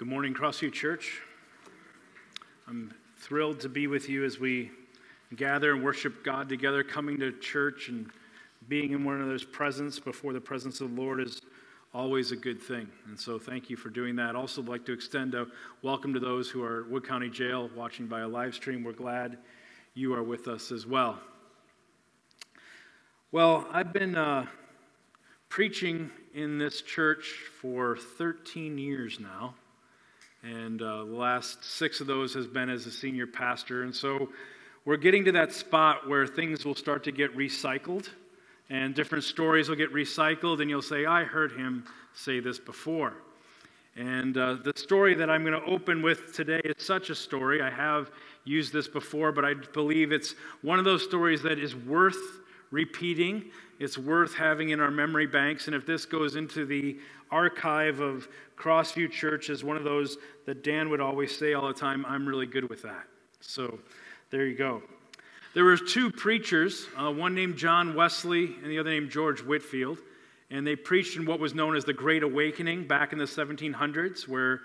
Good morning, Crossview Church. I'm thrilled to be with you as we gather and worship God together. Coming to church and being in one another's presence before the presence of the Lord is always a good thing. And so, thank you for doing that. Also, like to extend a welcome to those who are at Wood County Jail watching by a live stream. We're glad you are with us as well. Well, I've been uh, preaching in this church for 13 years now. And uh, the last six of those has been as a senior pastor. And so we're getting to that spot where things will start to get recycled and different stories will get recycled, and you'll say, I heard him say this before. And uh, the story that I'm going to open with today is such a story. I have used this before, but I believe it's one of those stories that is worth repeating. It's worth having in our memory banks. And if this goes into the archive of Crossview Church as one of those that Dan would always say all the time, I'm really good with that. So there you go. There were two preachers, uh, one named John Wesley and the other named George Whitefield. and they preached in what was known as the Great Awakening back in the 1700s, where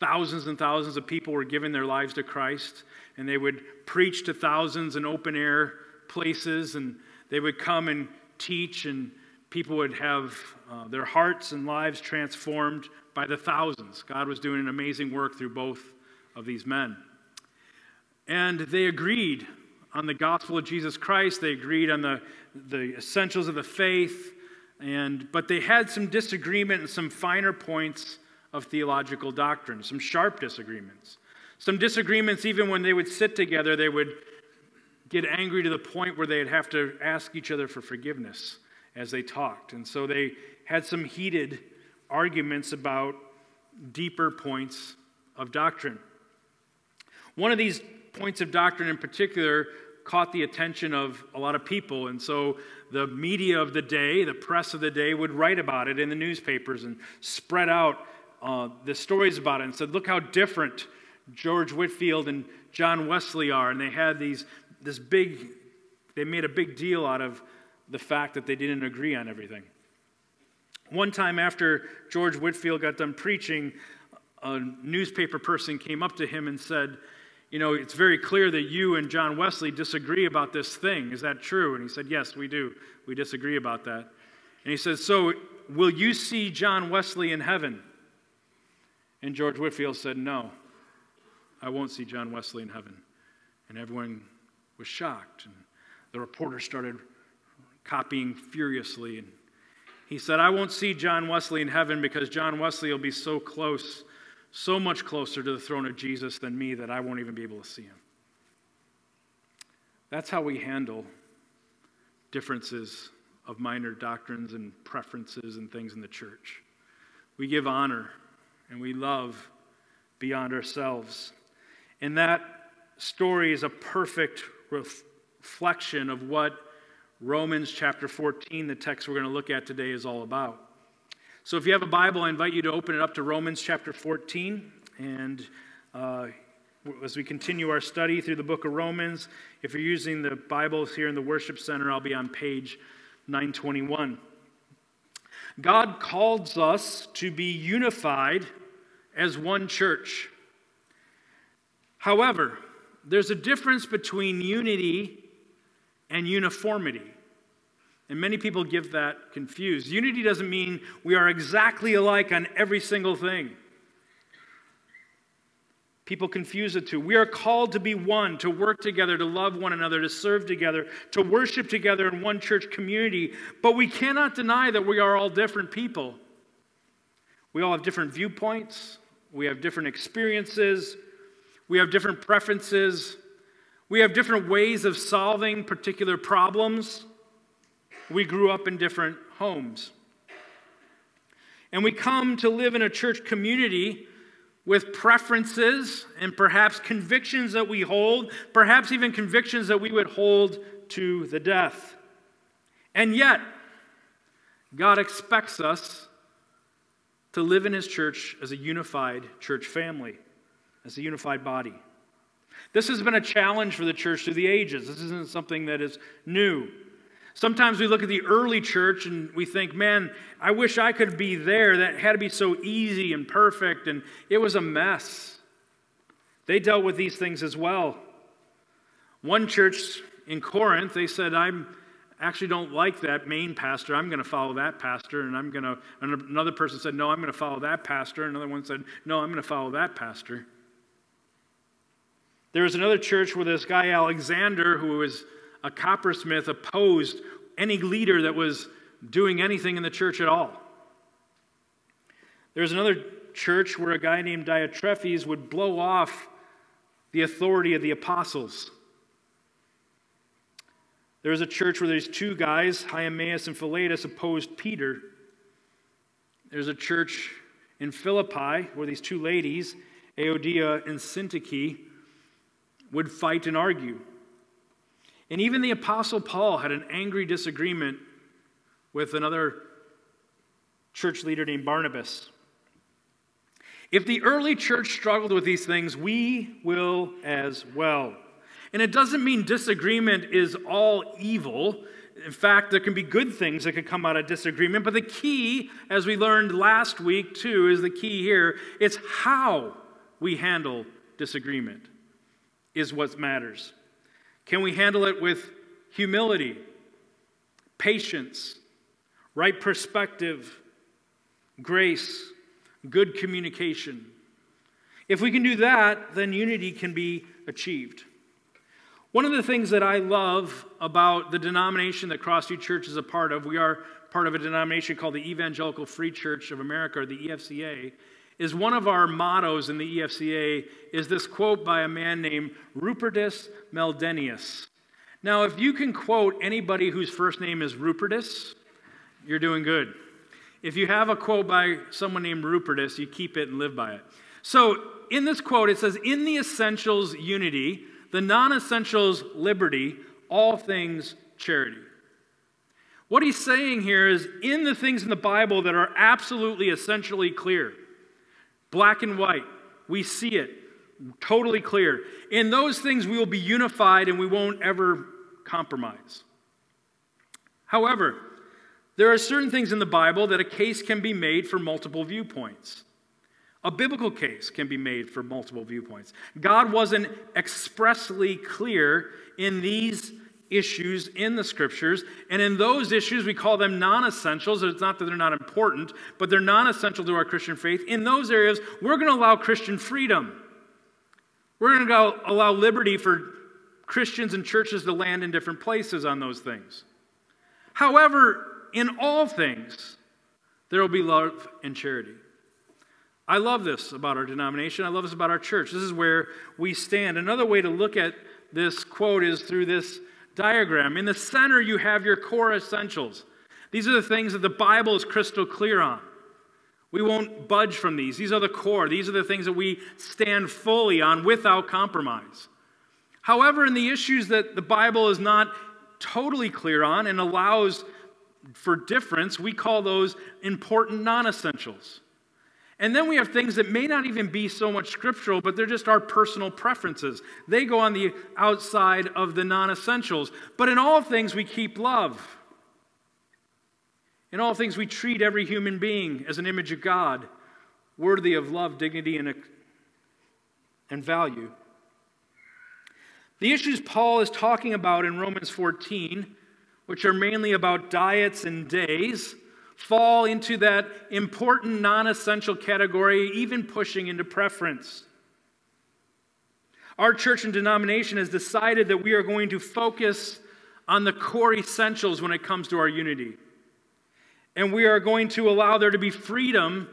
thousands and thousands of people were giving their lives to Christ, and they would preach to thousands in open air places, and they would come and teach, and people would have uh, their hearts and lives transformed by the thousands. God was doing an amazing work through both of these men. And they agreed on the gospel of Jesus Christ, they agreed on the, the essentials of the faith, and, but they had some disagreement and some finer points of theological doctrine, some sharp disagreements. Some disagreements, even when they would sit together, they would get angry to the point where they'd have to ask each other for forgiveness as they talked. And so they had some heated arguments about deeper points of doctrine. One of these points of doctrine in particular caught the attention of a lot of people. And so the media of the day, the press of the day, would write about it in the newspapers and spread out uh, the stories about it and said, look how different George Whitefield and John Wesley are. And they had these, this big, they made a big deal out of the fact that they didn't agree on everything. One time after George Whitefield got done preaching, a newspaper person came up to him and said, You know, it's very clear that you and John Wesley disagree about this thing. Is that true? And he said, Yes, we do. We disagree about that. And he said, So will you see John Wesley in heaven? And George Whitefield said, No, I won't see John Wesley in heaven. And everyone was shocked. And the reporter started copying furiously. And he said, I won't see John Wesley in heaven because John Wesley will be so close, so much closer to the throne of Jesus than me that I won't even be able to see him. That's how we handle differences of minor doctrines and preferences and things in the church. We give honor and we love beyond ourselves. And that story is a perfect reflection of what Romans chapter 14, the text we're going to look at today, is all about. So if you have a Bible, I invite you to open it up to Romans chapter 14. And uh, as we continue our study through the book of Romans, if you're using the Bibles here in the worship center, I'll be on page 921. God calls us to be unified as one church. However, there's a difference between unity and uniformity. And many people give that confused. Unity doesn't mean we are exactly alike on every single thing. People confuse the two. We are called to be one, to work together, to love one another, to serve together, to worship together in one church community. But we cannot deny that we are all different people. We all have different viewpoints, we have different experiences, we have different preferences, we have different ways of solving particular problems. We grew up in different homes. And we come to live in a church community with preferences and perhaps convictions that we hold, perhaps even convictions that we would hold to the death. And yet, God expects us to live in His church as a unified church family, as a unified body. This has been a challenge for the church through the ages. This isn't something that is new. Sometimes we look at the early church and we think, man, I wish I could be there. That had to be so easy and perfect, and it was a mess. They dealt with these things as well. One church in Corinth, they said, I'm actually don't like that main pastor. I'm going to follow that pastor. And I'm going to, another person said, no, I'm going to follow that pastor. Another one said, no, I'm going to follow that pastor. There was another church where this guy, Alexander, who was a coppersmith, opposed any leader that was doing anything in the church at all. There was another church where a guy named Diotrephes would blow off the authority of the apostles. There was a church where there's two guys, Hymenaeus and Philetus, opposed Peter. There's a church in Philippi where these two ladies, Euodia and Syntyche, would fight and argue. And even the Apostle Paul had an angry disagreement with another church leader named Barnabas. If the early church struggled with these things, we will as well. And it doesn't mean disagreement is all evil. In fact, there can be good things that could come out of disagreement. But the key, as we learned last week too, is the key here. It's how we handle disagreement, is what matters. Can we handle it with humility, patience, right perspective, grace, good communication? If we can do that, then unity can be achieved. One of the things that I love about the denomination that Crossview Church is a part of, we are part of a denomination called the Evangelical Free Church of America, or the EFCA, is one of our mottos in the EFCA is this quote by a man named Rupertus Meldenius. Now, if you can quote anybody whose first name is Rupertus, you're doing good. If you have a quote by someone named Rupertus, you keep it and live by it. So, in this quote, it says, In the essentials, unity the non essentials, liberty, all things, charity. What he's saying here is in the things in the Bible that are absolutely essentially clear, black and white, we see it totally clear. In those things, we will be unified and we won't ever compromise. However, there are certain things in the Bible that a case can be made for multiple viewpoints. A biblical case can be made for multiple viewpoints. God wasn't expressly clear in these issues in the scriptures. And in those issues, we call them non essentials. It's not that they're not important, but they're non essential to our Christian faith. In those areas, we're going to allow Christian freedom. We're going to allow liberty for Christians and churches to land in different places on those things. However, in all things, there will be love and charity. I love this about our denomination. I love this about our church. This is where we stand. Another way to look at this quote is through this diagram. In the center, you have your core essentials. These are the things that the Bible is crystal clear on. We won't budge from these. These are the core. These are the things that we stand fully on without compromise. However, in the issues that the Bible is not totally clear on and allows for difference, we call those important non essentials. And then we have things that may not even be so much scriptural, but they're just our personal preferences. They go on the outside of the non essentials. But in all things, we keep love. In all things, we treat every human being as an image of God, worthy of love, dignity, and, and value. The issues Paul is talking about in Romans 14, which are mainly about diets and days, fall into that important non essential category, even pushing into preference. Our church and denomination has decided that we are going to focus on the core essentials when it comes to our unity. And we are going to allow there to be freedom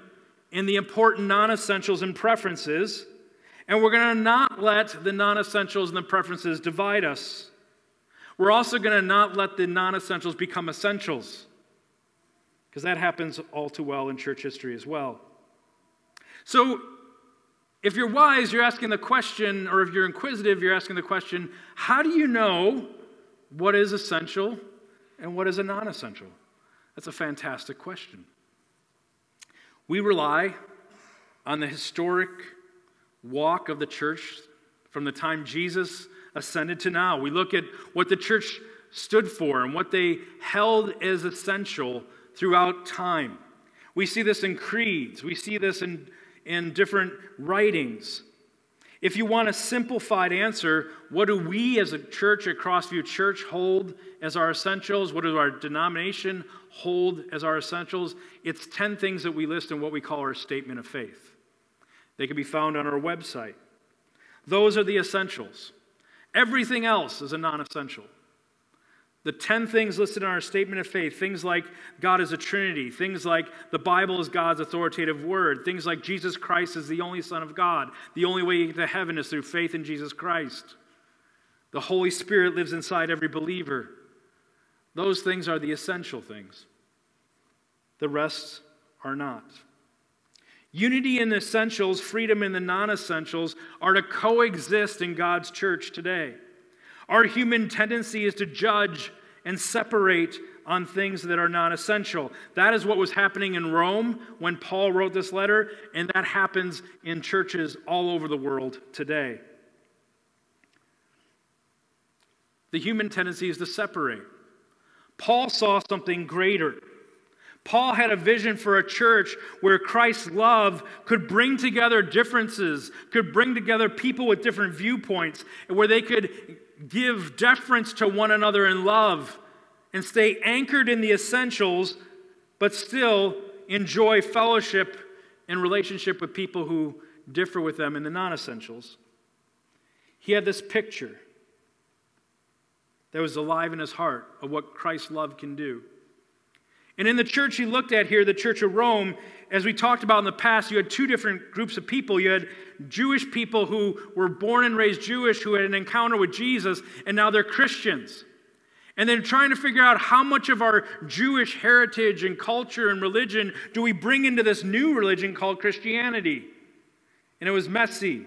in the important non essentials and preferences. And we're going to not let the non essentials and the preferences divide us. We're also going to not let the non essentials become essentials because that happens all too well in church history as well. So, if you're wise, you're asking the question, or if you're inquisitive, you're asking the question how do you know what is essential and what is a non essential? That's a fantastic question. We rely on the historic walk of the church from the time Jesus ascended to now. We look at what the church stood for and what they held as essential throughout time. We see this in creeds, we see this in, in different writings. If you want a simplified answer, what do we as a church at Crossview Church hold as our essentials? What does our denomination hold as our essentials? It's 10 things that we list in what we call our statement of faith. They can be found on our website. Those are the essentials. Everything else is a non essential. The 10 things listed in our statement of faith, things like God is a Trinity, things like the Bible is God's authoritative word, things like Jesus Christ is the only Son of God, the only way to heaven is through faith in Jesus Christ. The Holy Spirit lives inside every believer. Those things are the essential things. The rest are not. Unity in the essentials, freedom in the non essentials are to coexist in God's church today. Our human tendency is to judge and separate on things that are non essential. That is what was happening in Rome when Paul wrote this letter, and that happens in churches all over the world today. The human tendency is to separate. Paul saw something greater. Paul had a vision for a church where Christ's love could bring together differences, could bring together people with different viewpoints, and where they could give deference to one another in love and stay anchored in the essentials, but still enjoy fellowship and relationship with people who differ with them in the non essentials. He had this picture that was alive in his heart of what Christ's love can do. And in the church he looked at here, the Church of Rome, as we talked about in the past, you had two different groups of people. You had Jewish people who were born and raised Jewish who had an encounter with Jesus, and now they're Christians. And they're trying to figure out how much of our Jewish heritage and culture and religion do we bring into this new religion called Christianity. And it was messy.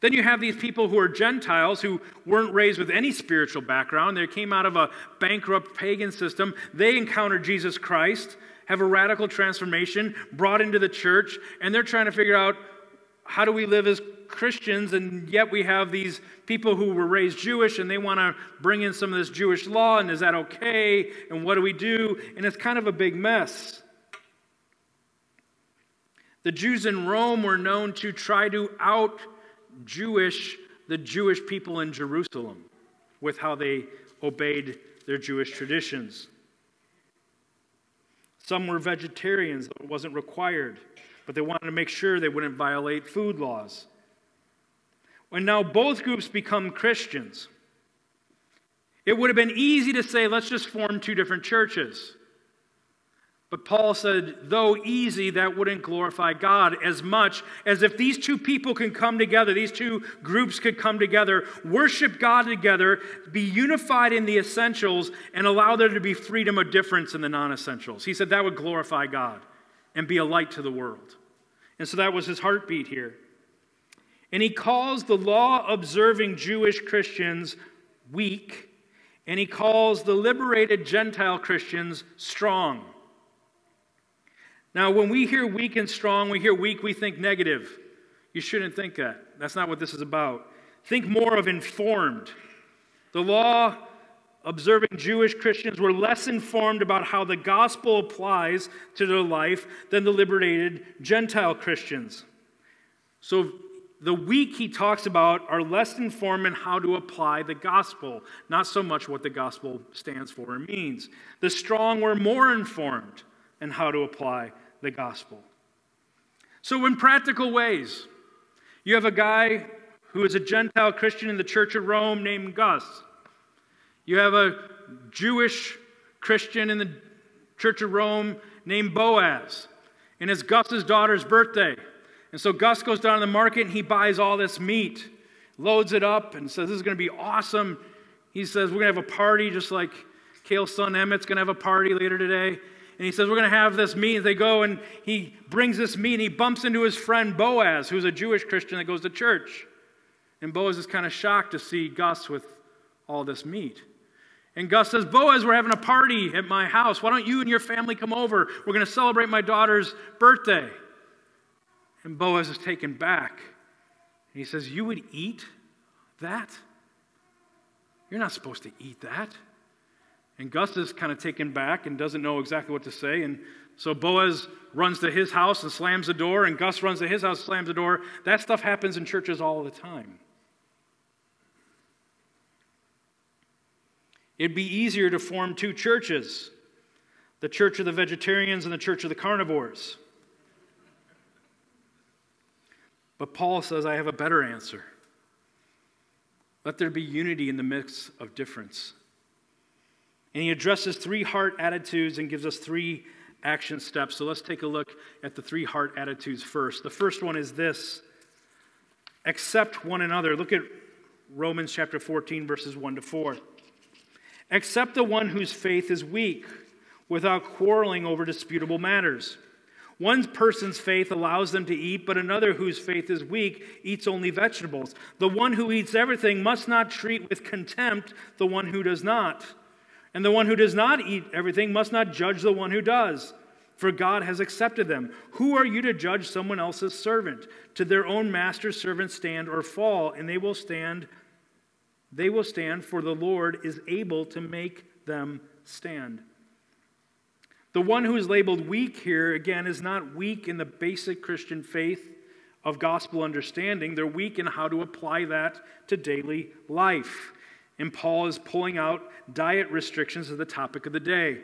Then you have these people who are Gentiles who weren't raised with any spiritual background. They came out of a bankrupt pagan system. They encounter Jesus Christ, have a radical transformation, brought into the church, and they're trying to figure out how do we live as Christians, and yet we have these people who were raised Jewish and they want to bring in some of this Jewish law, and is that okay? And what do we do? And it's kind of a big mess. The Jews in Rome were known to try to out Jewish the Jewish people in Jerusalem with how they obeyed their Jewish traditions. Some were vegetarians, it wasn't required, but they wanted to make sure they wouldn't violate food laws. When now both groups become Christians, it would have been easy to say, let's just form two different churches. But Paul said, though easy, that wouldn't glorify God as much as if these two people can come together, these two groups could come together, worship God together, be unified in the essentials, and allow there to be freedom of difference in the non essentials. He said that would glorify God and be a light to the world. And so that was his heartbeat here. And he calls the law observing Jewish Christians weak, and he calls the liberated Gentile Christians strong. Now, when we hear weak and strong, we hear weak, we think negative. You shouldn't think that. That's not what this is about. Think more of informed. The law observing Jewish Christians were less informed about how the gospel applies to their life than the liberated Gentile Christians. So the weak he talks about are less informed in how to apply the gospel, not so much what the gospel stands for or means. The strong were more informed in how to apply the gospel. So, in practical ways, you have a guy who is a Gentile Christian in the Church of Rome named Gus. You have a Jewish Christian in the Church of Rome named Boaz. And it's Gus's daughter's birthday. And so Gus goes down to the market and he buys all this meat, loads it up, and says, This is going to be awesome. He says, We're going to have a party just like Kale's son Emmett's going to have a party later today and he says, We're going to have this meat. They go and he brings this meat and he bumps into his friend Boaz, who's a Jewish Christian that goes to church. And Boaz is kind of shocked to see Gus with all this meat. And Gus says, Boaz, we're having a party at my house. Why don't you and your family come over? We're going to celebrate my daughter's birthday. And Boaz is taken back. And he says, You would eat that? You're not supposed to eat that. And Gus is kind of taken back and doesn't know exactly what to say. And so Boaz runs to his house and slams the door, and Gus runs to his house and slams the door. That stuff happens in churches all the time. It'd be easier to form two churches the church of the vegetarians and the church of the carnivores. But Paul says, I have a better answer. Let there be unity in the midst of difference. And he addresses three heart attitudes and gives us three action steps. So let's take a look at the three heart attitudes first. The first one is this accept one another. Look at Romans chapter 14, verses 1 to 4. Accept the one whose faith is weak without quarreling over disputable matters. One person's faith allows them to eat, but another whose faith is weak eats only vegetables. The one who eats everything must not treat with contempt the one who does not. And the one who does not eat everything must not judge the one who does, for God has accepted them. Who are you to judge someone else's servant? To their own master's servant stand or fall, and they will stand. They will stand, for the Lord is able to make them stand. The one who is labeled weak here, again, is not weak in the basic Christian faith of gospel understanding. They're weak in how to apply that to daily life. And Paul is pulling out diet restrictions as the topic of the day.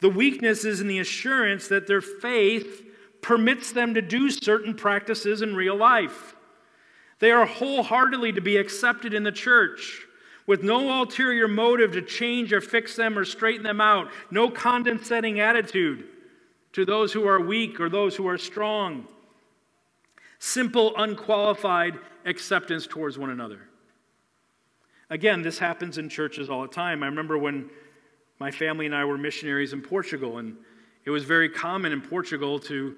The weakness is in the assurance that their faith permits them to do certain practices in real life. They are wholeheartedly to be accepted in the church with no ulterior motive to change or fix them or straighten them out, no condescending attitude to those who are weak or those who are strong. Simple, unqualified acceptance towards one another. Again, this happens in churches all the time. I remember when my family and I were missionaries in Portugal, and it was very common in Portugal to,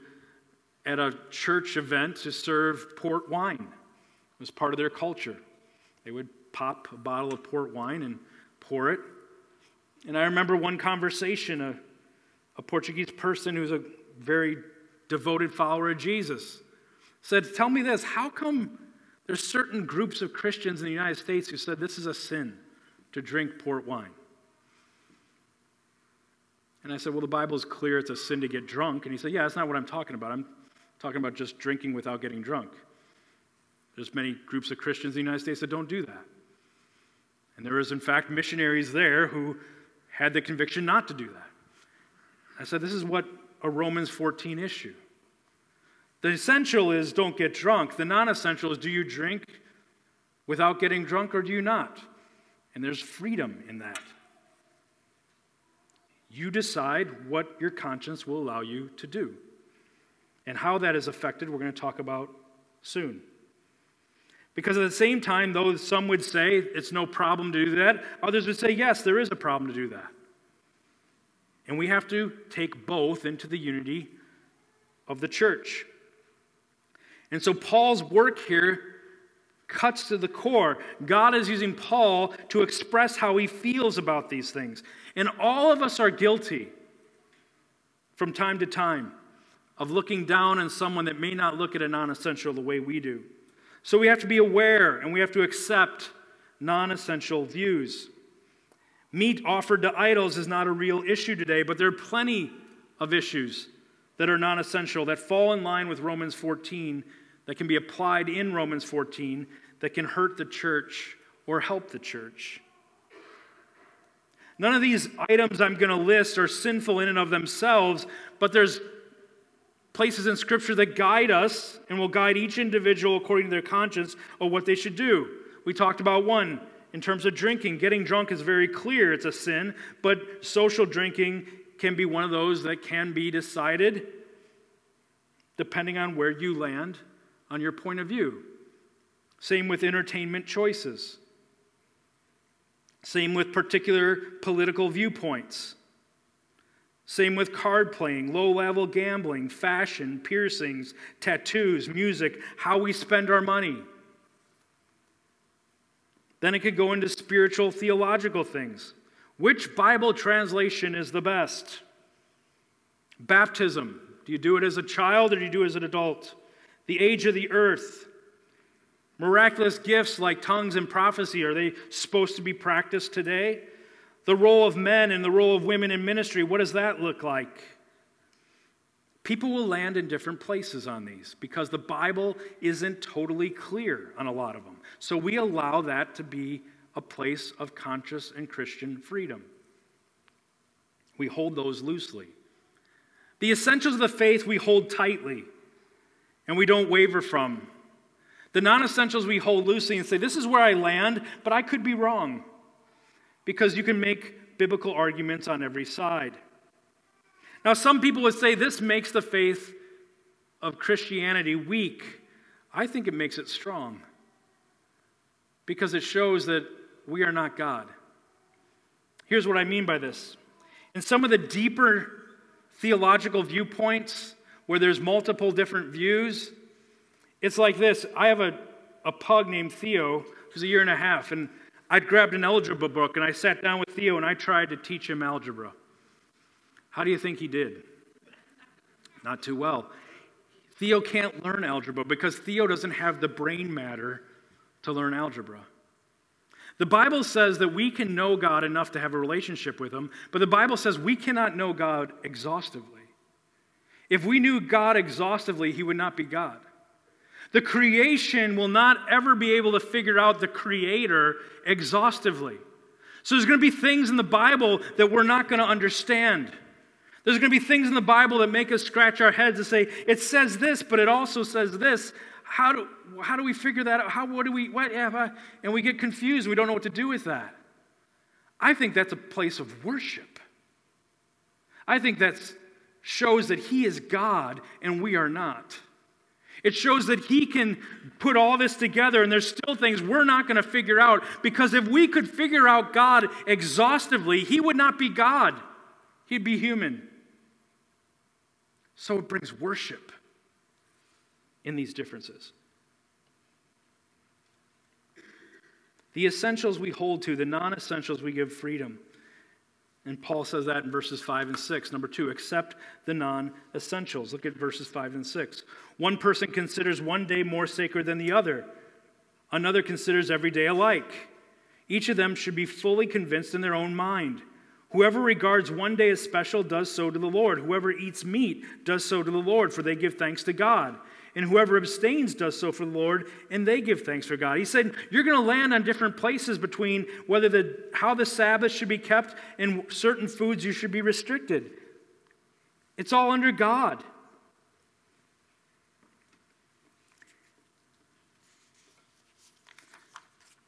at a church event, to serve port wine. It was part of their culture. They would pop a bottle of port wine and pour it. And I remember one conversation, a, a Portuguese person who's a very devoted follower of Jesus said, Tell me this, how come there's certain groups of Christians in the United States who said this is a sin to drink port wine? And I said, Well, the Bible is clear it's a sin to get drunk. And he said, Yeah, that's not what I'm talking about. I'm talking about just drinking without getting drunk. There's many groups of Christians in the United States that don't do that. And there is, in fact, missionaries there who had the conviction not to do that. I said, this is what a Romans 14 issue. The essential is don't get drunk. The non essential is do you drink without getting drunk or do you not? And there's freedom in that. You decide what your conscience will allow you to do. And how that is affected, we're going to talk about soon. Because at the same time, though some would say it's no problem to do that, others would say, yes, there is a problem to do that. And we have to take both into the unity of the church. And so Paul's work here cuts to the core. God is using Paul to express how he feels about these things. And all of us are guilty from time to time of looking down on someone that may not look at a non essential the way we do. So we have to be aware and we have to accept non essential views. Meat offered to idols is not a real issue today, but there are plenty of issues that are non essential that fall in line with Romans 14, that can be applied in Romans 14, that can hurt the church or help the church. None of these items I'm going to list are sinful in and of themselves, but there's places in Scripture that guide us and will guide each individual according to their conscience of what they should do. We talked about one in terms of drinking. Getting drunk is very clear, it's a sin, but social drinking can be one of those that can be decided depending on where you land on your point of view. Same with entertainment choices. Same with particular political viewpoints. Same with card playing, low level gambling, fashion, piercings, tattoos, music, how we spend our money. Then it could go into spiritual, theological things. Which Bible translation is the best? Baptism. Do you do it as a child or do you do it as an adult? The age of the earth. Miraculous gifts like tongues and prophecy, are they supposed to be practiced today? The role of men and the role of women in ministry, what does that look like? People will land in different places on these because the Bible isn't totally clear on a lot of them. So we allow that to be a place of conscious and Christian freedom. We hold those loosely. The essentials of the faith we hold tightly and we don't waver from. The non essentials we hold loosely and say, This is where I land, but I could be wrong. Because you can make biblical arguments on every side. Now, some people would say this makes the faith of Christianity weak. I think it makes it strong because it shows that we are not God. Here's what I mean by this. In some of the deeper theological viewpoints where there's multiple different views, it's like this I have a, a pug named Theo who's a year and a half, and I grabbed an algebra book and I sat down with Theo and I tried to teach him algebra. How do you think he did? Not too well. Theo can't learn algebra because Theo doesn't have the brain matter to learn algebra. The Bible says that we can know God enough to have a relationship with Him, but the Bible says we cannot know God exhaustively. If we knew God exhaustively, He would not be God. The creation will not ever be able to figure out the Creator exhaustively. So there's going to be things in the Bible that we're not going to understand. There's going to be things in the Bible that make us scratch our heads and say, it says this, but it also says this. How do, how do we figure that out? How, what do we, what, yeah, and we get confused. We don't know what to do with that. I think that's a place of worship. I think that shows that He is God and we are not. It shows that He can put all this together, and there's still things we're not going to figure out because if we could figure out God exhaustively, He would not be God, He'd be human. So it brings worship in these differences. The essentials we hold to, the non essentials we give freedom. And Paul says that in verses 5 and 6. Number two, accept the non essentials. Look at verses 5 and 6. One person considers one day more sacred than the other, another considers every day alike. Each of them should be fully convinced in their own mind. Whoever regards one day as special does so to the Lord. Whoever eats meat does so to the Lord, for they give thanks to God and whoever abstains does so for the Lord, and they give thanks for God. He said you're going to land on different places between whether the how the Sabbath should be kept and certain foods you should be restricted. It's all under God.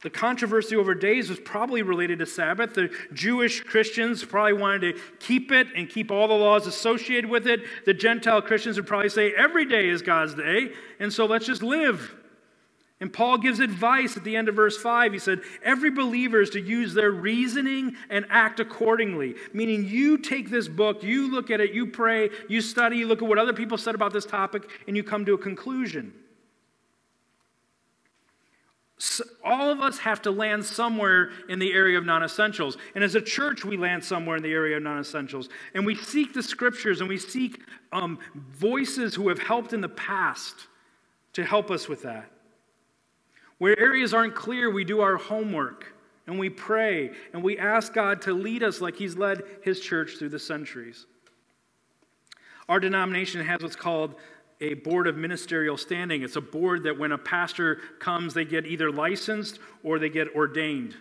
The controversy over days was probably related to Sabbath. The Jewish Christians probably wanted to keep it and keep all the laws associated with it. The Gentile Christians would probably say every day is God's day, and so let's just live. And Paul gives advice at the end of verse 5. He said, Every believer is to use their reasoning and act accordingly. Meaning, you take this book, you look at it, you pray, you study, you look at what other people said about this topic, and you come to a conclusion all of us have to land somewhere in the area of non essentials. And as a church, we land somewhere in the area of non essentials. And we seek the scriptures and we seek um, voices who have helped in the past to help us with that. Where areas aren't clear, we do our homework and we pray and we ask God to lead us like He's led His church through the centuries. Our denomination has what's called a board of ministerial standing. It's a board that when a pastor comes, they get either licensed or they get ordained.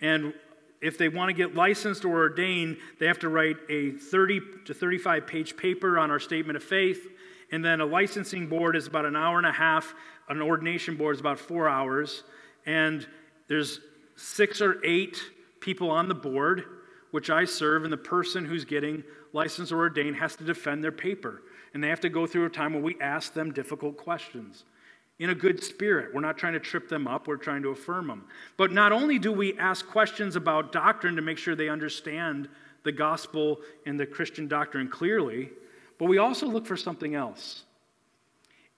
And if they want to get licensed or ordained, they have to write a 30 to 35 page paper on our statement of faith. And then a licensing board is about an hour and a half. An ordination board is about four hours. And there's six or eight people on the board, which I serve, and the person who's getting licensed or ordained has to defend their paper and they have to go through a time where we ask them difficult questions in a good spirit. We're not trying to trip them up, we're trying to affirm them. But not only do we ask questions about doctrine to make sure they understand the gospel and the Christian doctrine clearly, but we also look for something else.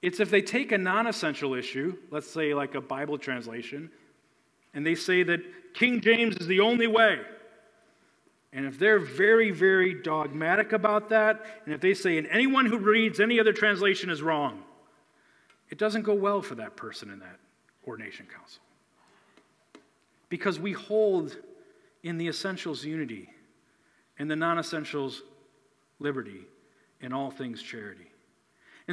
It's if they take a non essential issue, let's say like a Bible translation, and they say that King James is the only way. And if they're very, very dogmatic about that, and if they say, and anyone who reads any other translation is wrong, it doesn't go well for that person in that ordination council. Because we hold in the essentials unity, in the non essentials liberty, in all things charity.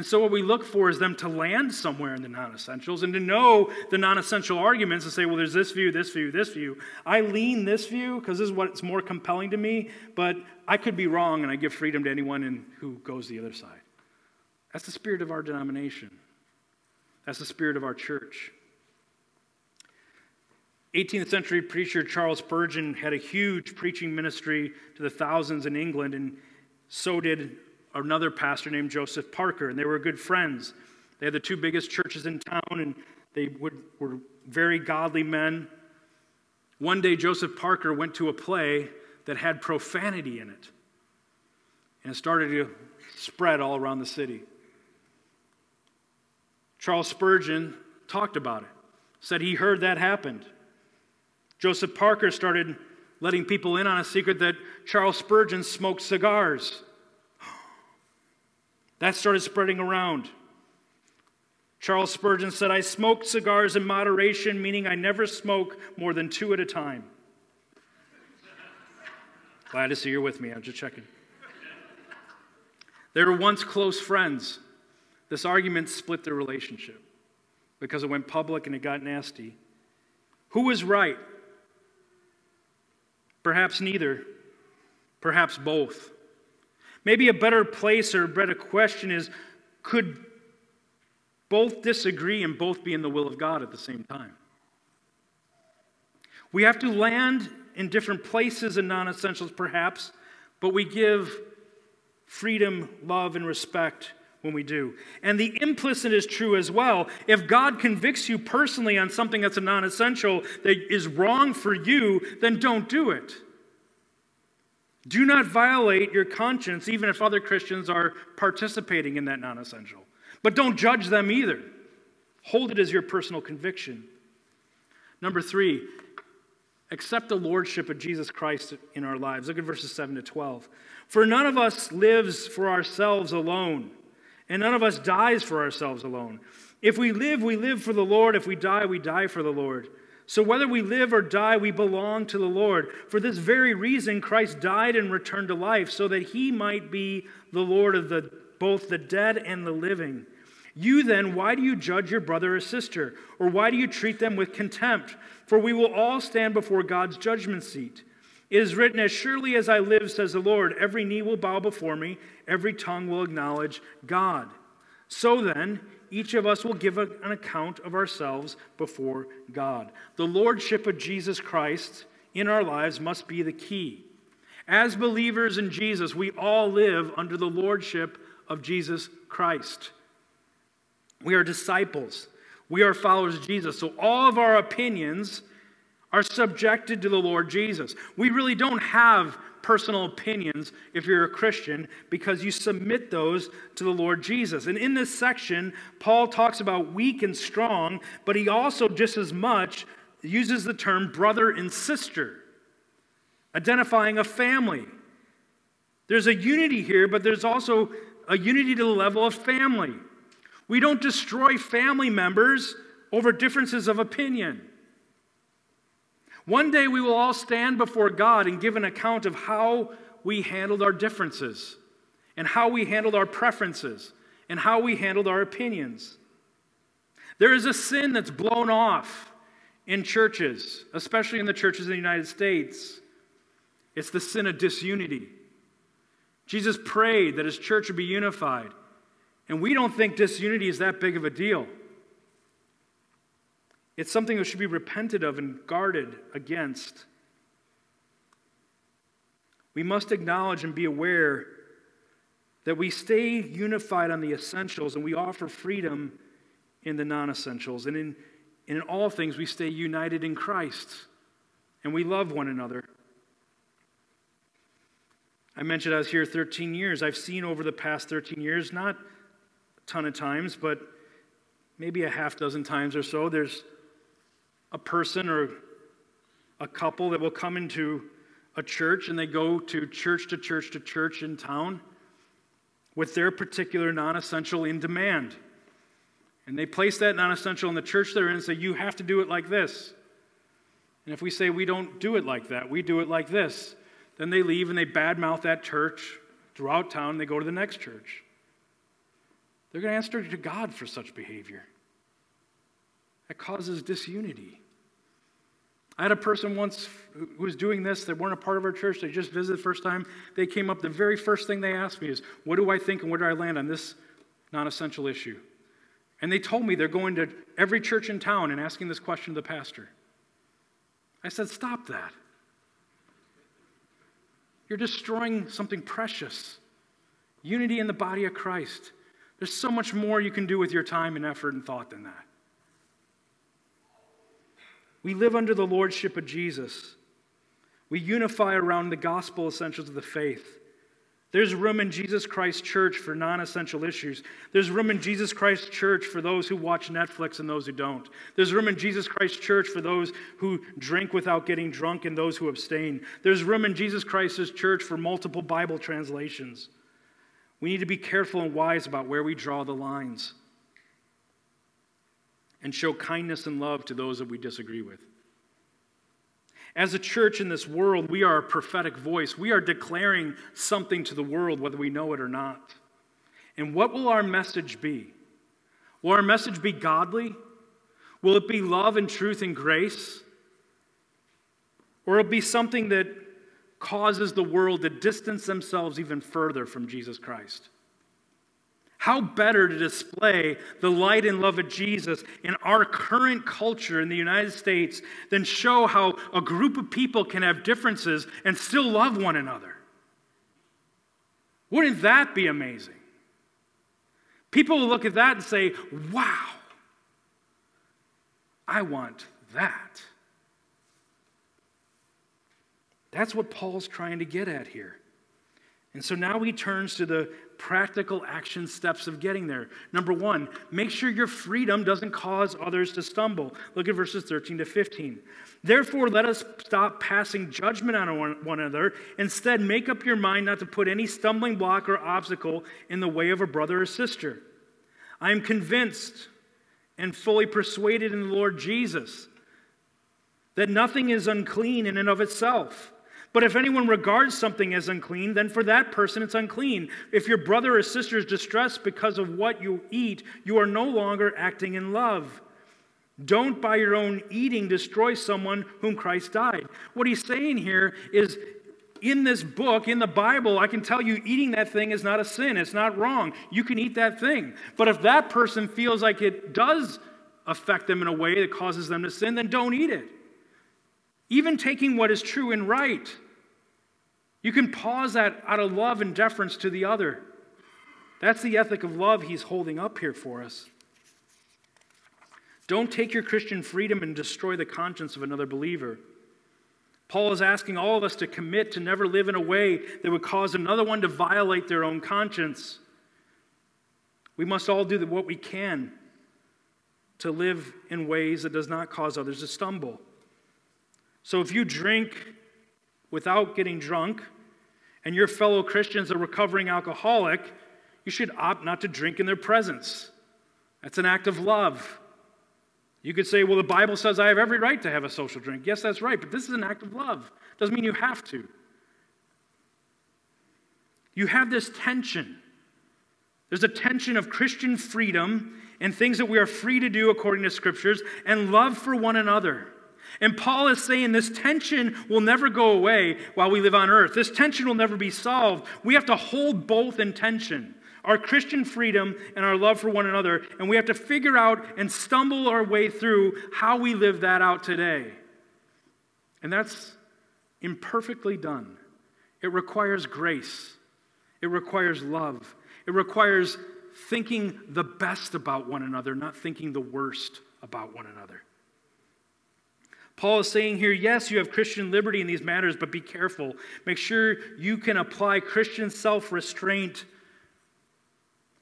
And so, what we look for is them to land somewhere in the non essentials and to know the non essential arguments and say, well, there's this view, this view, this view. I lean this view because this is what's more compelling to me, but I could be wrong and I give freedom to anyone who goes the other side. That's the spirit of our denomination, that's the spirit of our church. 18th century preacher Charles Spurgeon had a huge preaching ministry to the thousands in England, and so did another pastor named Joseph Parker, and they were good friends. They had the two biggest churches in town, and they would, were very godly men. One day, Joseph Parker went to a play that had profanity in it, and it started to spread all around the city. Charles Spurgeon talked about it, said he heard that happened. Joseph Parker started letting people in on a secret that Charles Spurgeon smoked cigars. That started spreading around. Charles Spurgeon said, I smoke cigars in moderation, meaning I never smoke more than two at a time. Glad to see you're with me. I'm just checking. They were once close friends. This argument split their relationship because it went public and it got nasty. Who was right? Perhaps neither, perhaps both. Maybe a better place or a better question is could both disagree and both be in the will of God at the same time? We have to land in different places in non essentials, perhaps, but we give freedom, love, and respect when we do. And the implicit is true as well. If God convicts you personally on something that's a non essential that is wrong for you, then don't do it. Do not violate your conscience, even if other Christians are participating in that non essential. But don't judge them either. Hold it as your personal conviction. Number three, accept the lordship of Jesus Christ in our lives. Look at verses 7 to 12. For none of us lives for ourselves alone, and none of us dies for ourselves alone. If we live, we live for the Lord. If we die, we die for the Lord. So whether we live or die, we belong to the Lord. For this very reason, Christ died and returned to life, so that he might be the Lord of the, both the dead and the living. You then, why do you judge your brother or sister? Or why do you treat them with contempt? For we will all stand before God's judgment seat. It is written, As surely as I live, says the Lord, every knee will bow before me, every tongue will acknowledge God. So then, each of us will give an account of ourselves before God. The lordship of Jesus Christ in our lives must be the key. As believers in Jesus, we all live under the lordship of Jesus Christ. We are disciples. We are followers of Jesus. So all of our opinions are subjected to the Lord Jesus. We really don't have personal opinions if you're a Christian because you submit those to the Lord Jesus. And in this section, Paul talks about weak and strong, but he also just as much uses the term brother and sister, identifying a family. There's a unity here, but there's also a unity to the level of family. We don't destroy family members over differences of opinion. One day we will all stand before God and give an account of how we handled our differences, and how we handled our preferences, and how we handled our opinions. There is a sin that's blown off in churches, especially in the churches in the United States. It's the sin of disunity. Jesus prayed that his church would be unified, and we don't think disunity is that big of a deal. It's something that should be repented of and guarded against. We must acknowledge and be aware that we stay unified on the essentials and we offer freedom in the non essentials. And in, in all things, we stay united in Christ and we love one another. I mentioned I was here 13 years. I've seen over the past 13 years, not a ton of times, but maybe a half dozen times or so, there's a person or a couple that will come into a church and they go to church to church to church in town with their particular non essential in demand. And they place that non essential in the church they're in and say, you have to do it like this. And if we say we don't do it like that, we do it like this, then they leave and they badmouth that church throughout town and they go to the next church. They're going to answer to God for such behavior. That causes disunity. I had a person once who was doing this. They weren't a part of our church. They just visited the first time. They came up. The very first thing they asked me is, What do I think and where do I land on this non essential issue? And they told me they're going to every church in town and asking this question to the pastor. I said, Stop that. You're destroying something precious unity in the body of Christ. There's so much more you can do with your time and effort and thought than that. We live under the lordship of Jesus. We unify around the gospel essentials of the faith. There's room in Jesus Christ Church for non essential issues. There's room in Jesus Christ Church for those who watch Netflix and those who don't. There's room in Jesus Christ Church for those who drink without getting drunk and those who abstain. There's room in Jesus Christ's church for multiple Bible translations. We need to be careful and wise about where we draw the lines and show kindness and love to those that we disagree with. As a church in this world, we are a prophetic voice. We are declaring something to the world, whether we know it or not. And what will our message be? Will our message be godly? Will it be love and truth and grace? Or it'll be something that causes the world to distance themselves even further from Jesus Christ? How better to display the light and love of Jesus in our current culture in the United States than show how a group of people can have differences and still love one another? Wouldn't that be amazing? People will look at that and say, wow, I want that. That's what Paul's trying to get at here. And so now he turns to the practical action steps of getting there. Number one, make sure your freedom doesn't cause others to stumble. Look at verses 13 to 15. Therefore, let us stop passing judgment on one another. Instead, make up your mind not to put any stumbling block or obstacle in the way of a brother or sister. I am convinced and fully persuaded in the Lord Jesus that nothing is unclean in and of itself but if anyone regards something as unclean, then for that person it's unclean. If your brother or sister is distressed because of what you eat, you are no longer acting in love. Don't by your own eating destroy someone whom Christ died. What he's saying here is in this book, in the Bible, I can tell you eating that thing is not a sin. It's not wrong. You can eat that thing. But if that person feels like it does affect them in a way that causes them to sin, then don't eat it even taking what is true and right. You can pause that out of love and deference to the other. That's the ethic of love he's holding up here for us. Don't take your Christian freedom and destroy the conscience of another believer. Paul is asking all of us to commit to never live in a way that would cause another one to violate their own conscience. We must all do what we can to live in ways that does not cause others to stumble. So if you drink without getting drunk, and your fellow Christian's a recovering alcoholic, you should opt not to drink in their presence. That's an act of love. You could say, well, the Bible says I have every right to have a social drink. Yes, that's right, but this is an act of love. Doesn't mean you have to. You have this tension. There's a tension of Christian freedom and things that we are free to do according to scriptures and love for one another. And Paul is saying this tension will never go away while we live on earth. This tension will never be solved. We have to hold both in tension our Christian freedom and our love for one another. And we have to figure out and stumble our way through how we live that out today. And that's imperfectly done. It requires grace, it requires love, it requires thinking the best about one another, not thinking the worst about one another. Paul is saying here, yes, you have Christian liberty in these matters, but be careful. Make sure you can apply Christian self restraint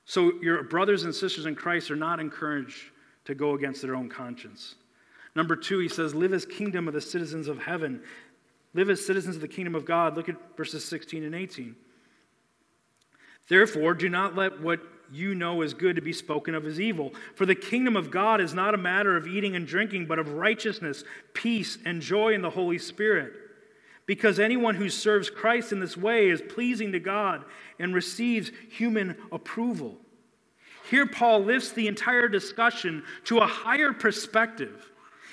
so your brothers and sisters in Christ are not encouraged to go against their own conscience. Number two, he says, live as kingdom of the citizens of heaven. Live as citizens of the kingdom of God. Look at verses 16 and 18. Therefore, do not let what you know is good to be spoken of as evil. For the kingdom of God is not a matter of eating and drinking, but of righteousness, peace, and joy in the Holy Spirit. Because anyone who serves Christ in this way is pleasing to God and receives human approval. Here, Paul lifts the entire discussion to a higher perspective.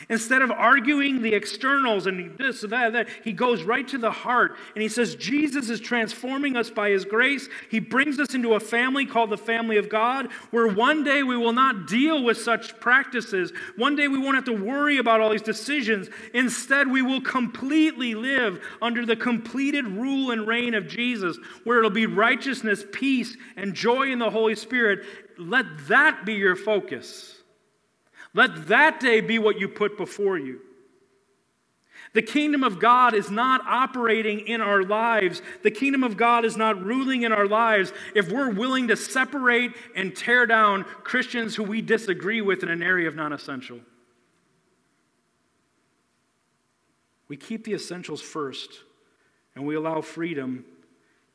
Instead of arguing the externals and this and that, that, he goes right to the heart and he says, Jesus is transforming us by his grace. He brings us into a family called the family of God, where one day we will not deal with such practices. One day we won't have to worry about all these decisions. Instead, we will completely live under the completed rule and reign of Jesus, where it'll be righteousness, peace, and joy in the Holy Spirit. Let that be your focus. Let that day be what you put before you. The kingdom of God is not operating in our lives. The kingdom of God is not ruling in our lives if we're willing to separate and tear down Christians who we disagree with in an area of non essential. We keep the essentials first and we allow freedom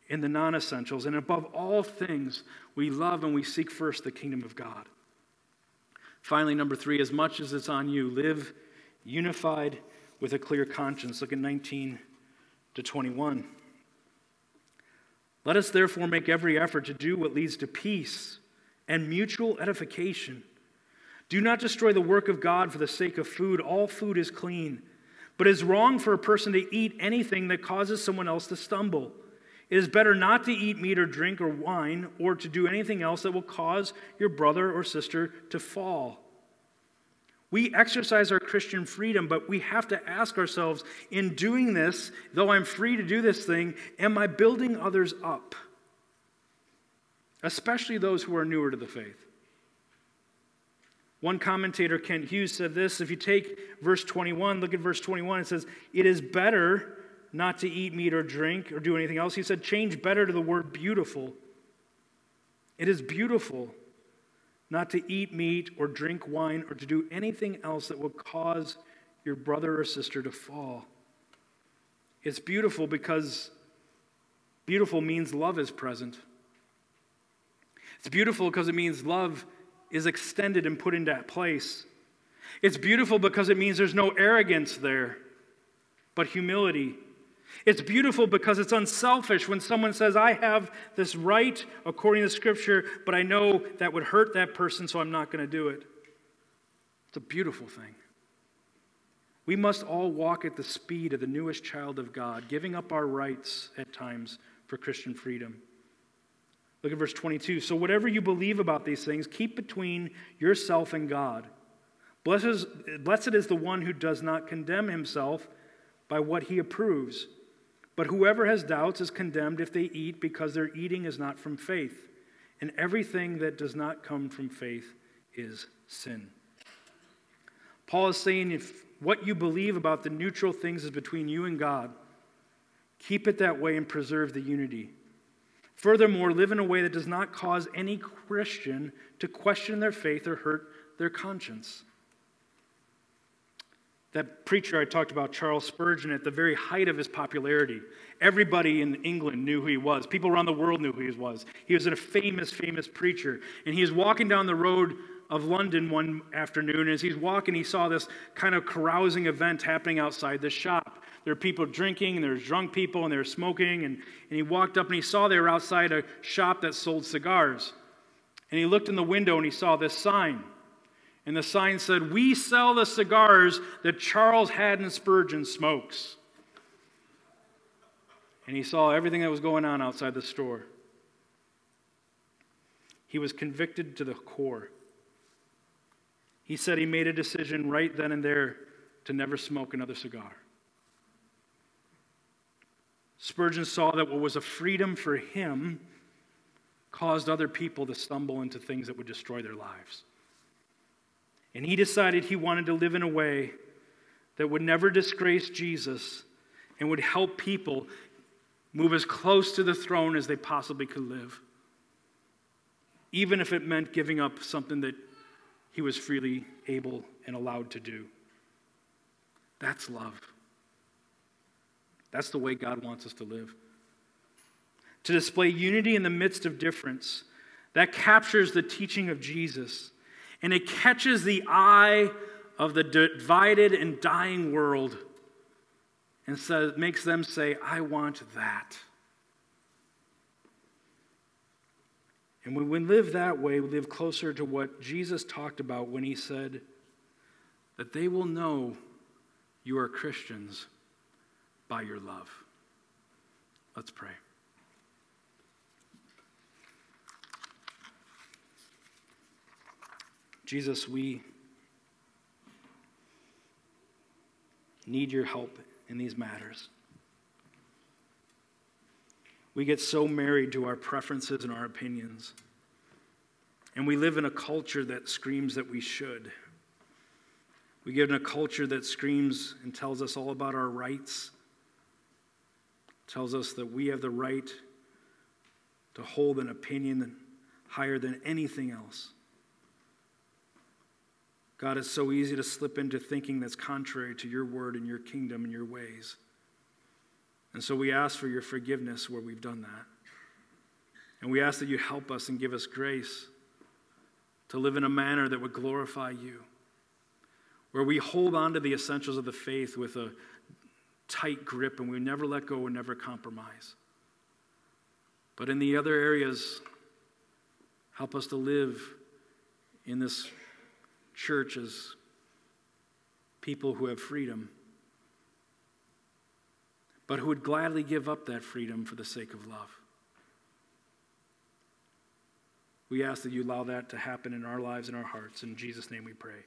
in the non essentials. And above all things, we love and we seek first the kingdom of God. Finally, number three, as much as it's on you, live unified with a clear conscience. Look at 19 to 21. Let us therefore make every effort to do what leads to peace and mutual edification. Do not destroy the work of God for the sake of food. All food is clean, but it is wrong for a person to eat anything that causes someone else to stumble. It is better not to eat meat or drink or wine or to do anything else that will cause your brother or sister to fall. We exercise our Christian freedom, but we have to ask ourselves in doing this, though I'm free to do this thing, am I building others up? Especially those who are newer to the faith. One commentator, Kent Hughes, said this if you take verse 21, look at verse 21, it says, It is better not to eat meat or drink or do anything else. He said, change better to the word beautiful. It is beautiful not to eat meat or drink wine or to do anything else that will cause your brother or sister to fall. It's beautiful because beautiful means love is present. It's beautiful because it means love is extended and put into place. It's beautiful because it means there's no arrogance there, but humility. It's beautiful because it's unselfish when someone says, I have this right according to Scripture, but I know that would hurt that person, so I'm not going to do it. It's a beautiful thing. We must all walk at the speed of the newest child of God, giving up our rights at times for Christian freedom. Look at verse 22. So, whatever you believe about these things, keep between yourself and God. Blessed is, blessed is the one who does not condemn himself by what he approves. But whoever has doubts is condemned if they eat because their eating is not from faith. And everything that does not come from faith is sin. Paul is saying if what you believe about the neutral things is between you and God, keep it that way and preserve the unity. Furthermore, live in a way that does not cause any Christian to question their faith or hurt their conscience. That preacher I talked about, Charles Spurgeon, at the very height of his popularity, everybody in England knew who he was. People around the world knew who he was. He was a famous, famous preacher. And he was walking down the road of London one afternoon. And as he's walking, he saw this kind of carousing event happening outside the shop. There were people drinking, and there were drunk people, and they were smoking. And, and he walked up and he saw they were outside a shop that sold cigars. And he looked in the window and he saw this sign. And the sign said, We sell the cigars that Charles Haddon Spurgeon smokes. And he saw everything that was going on outside the store. He was convicted to the core. He said he made a decision right then and there to never smoke another cigar. Spurgeon saw that what was a freedom for him caused other people to stumble into things that would destroy their lives. And he decided he wanted to live in a way that would never disgrace Jesus and would help people move as close to the throne as they possibly could live, even if it meant giving up something that he was freely able and allowed to do. That's love. That's the way God wants us to live. To display unity in the midst of difference that captures the teaching of Jesus and it catches the eye of the divided and dying world and says, makes them say, I want that. And when we live that way, we live closer to what Jesus talked about when he said that they will know you are Christians by your love. Let's pray. Jesus, we need your help in these matters. We get so married to our preferences and our opinions. And we live in a culture that screams that we should. We live in a culture that screams and tells us all about our rights, tells us that we have the right to hold an opinion higher than anything else. God, it's so easy to slip into thinking that's contrary to your word and your kingdom and your ways. And so we ask for your forgiveness where we've done that. And we ask that you help us and give us grace to live in a manner that would glorify you, where we hold on to the essentials of the faith with a tight grip and we never let go and never compromise. But in the other areas, help us to live in this church as people who have freedom but who would gladly give up that freedom for the sake of love. We ask that you allow that to happen in our lives and our hearts. In Jesus' name we pray.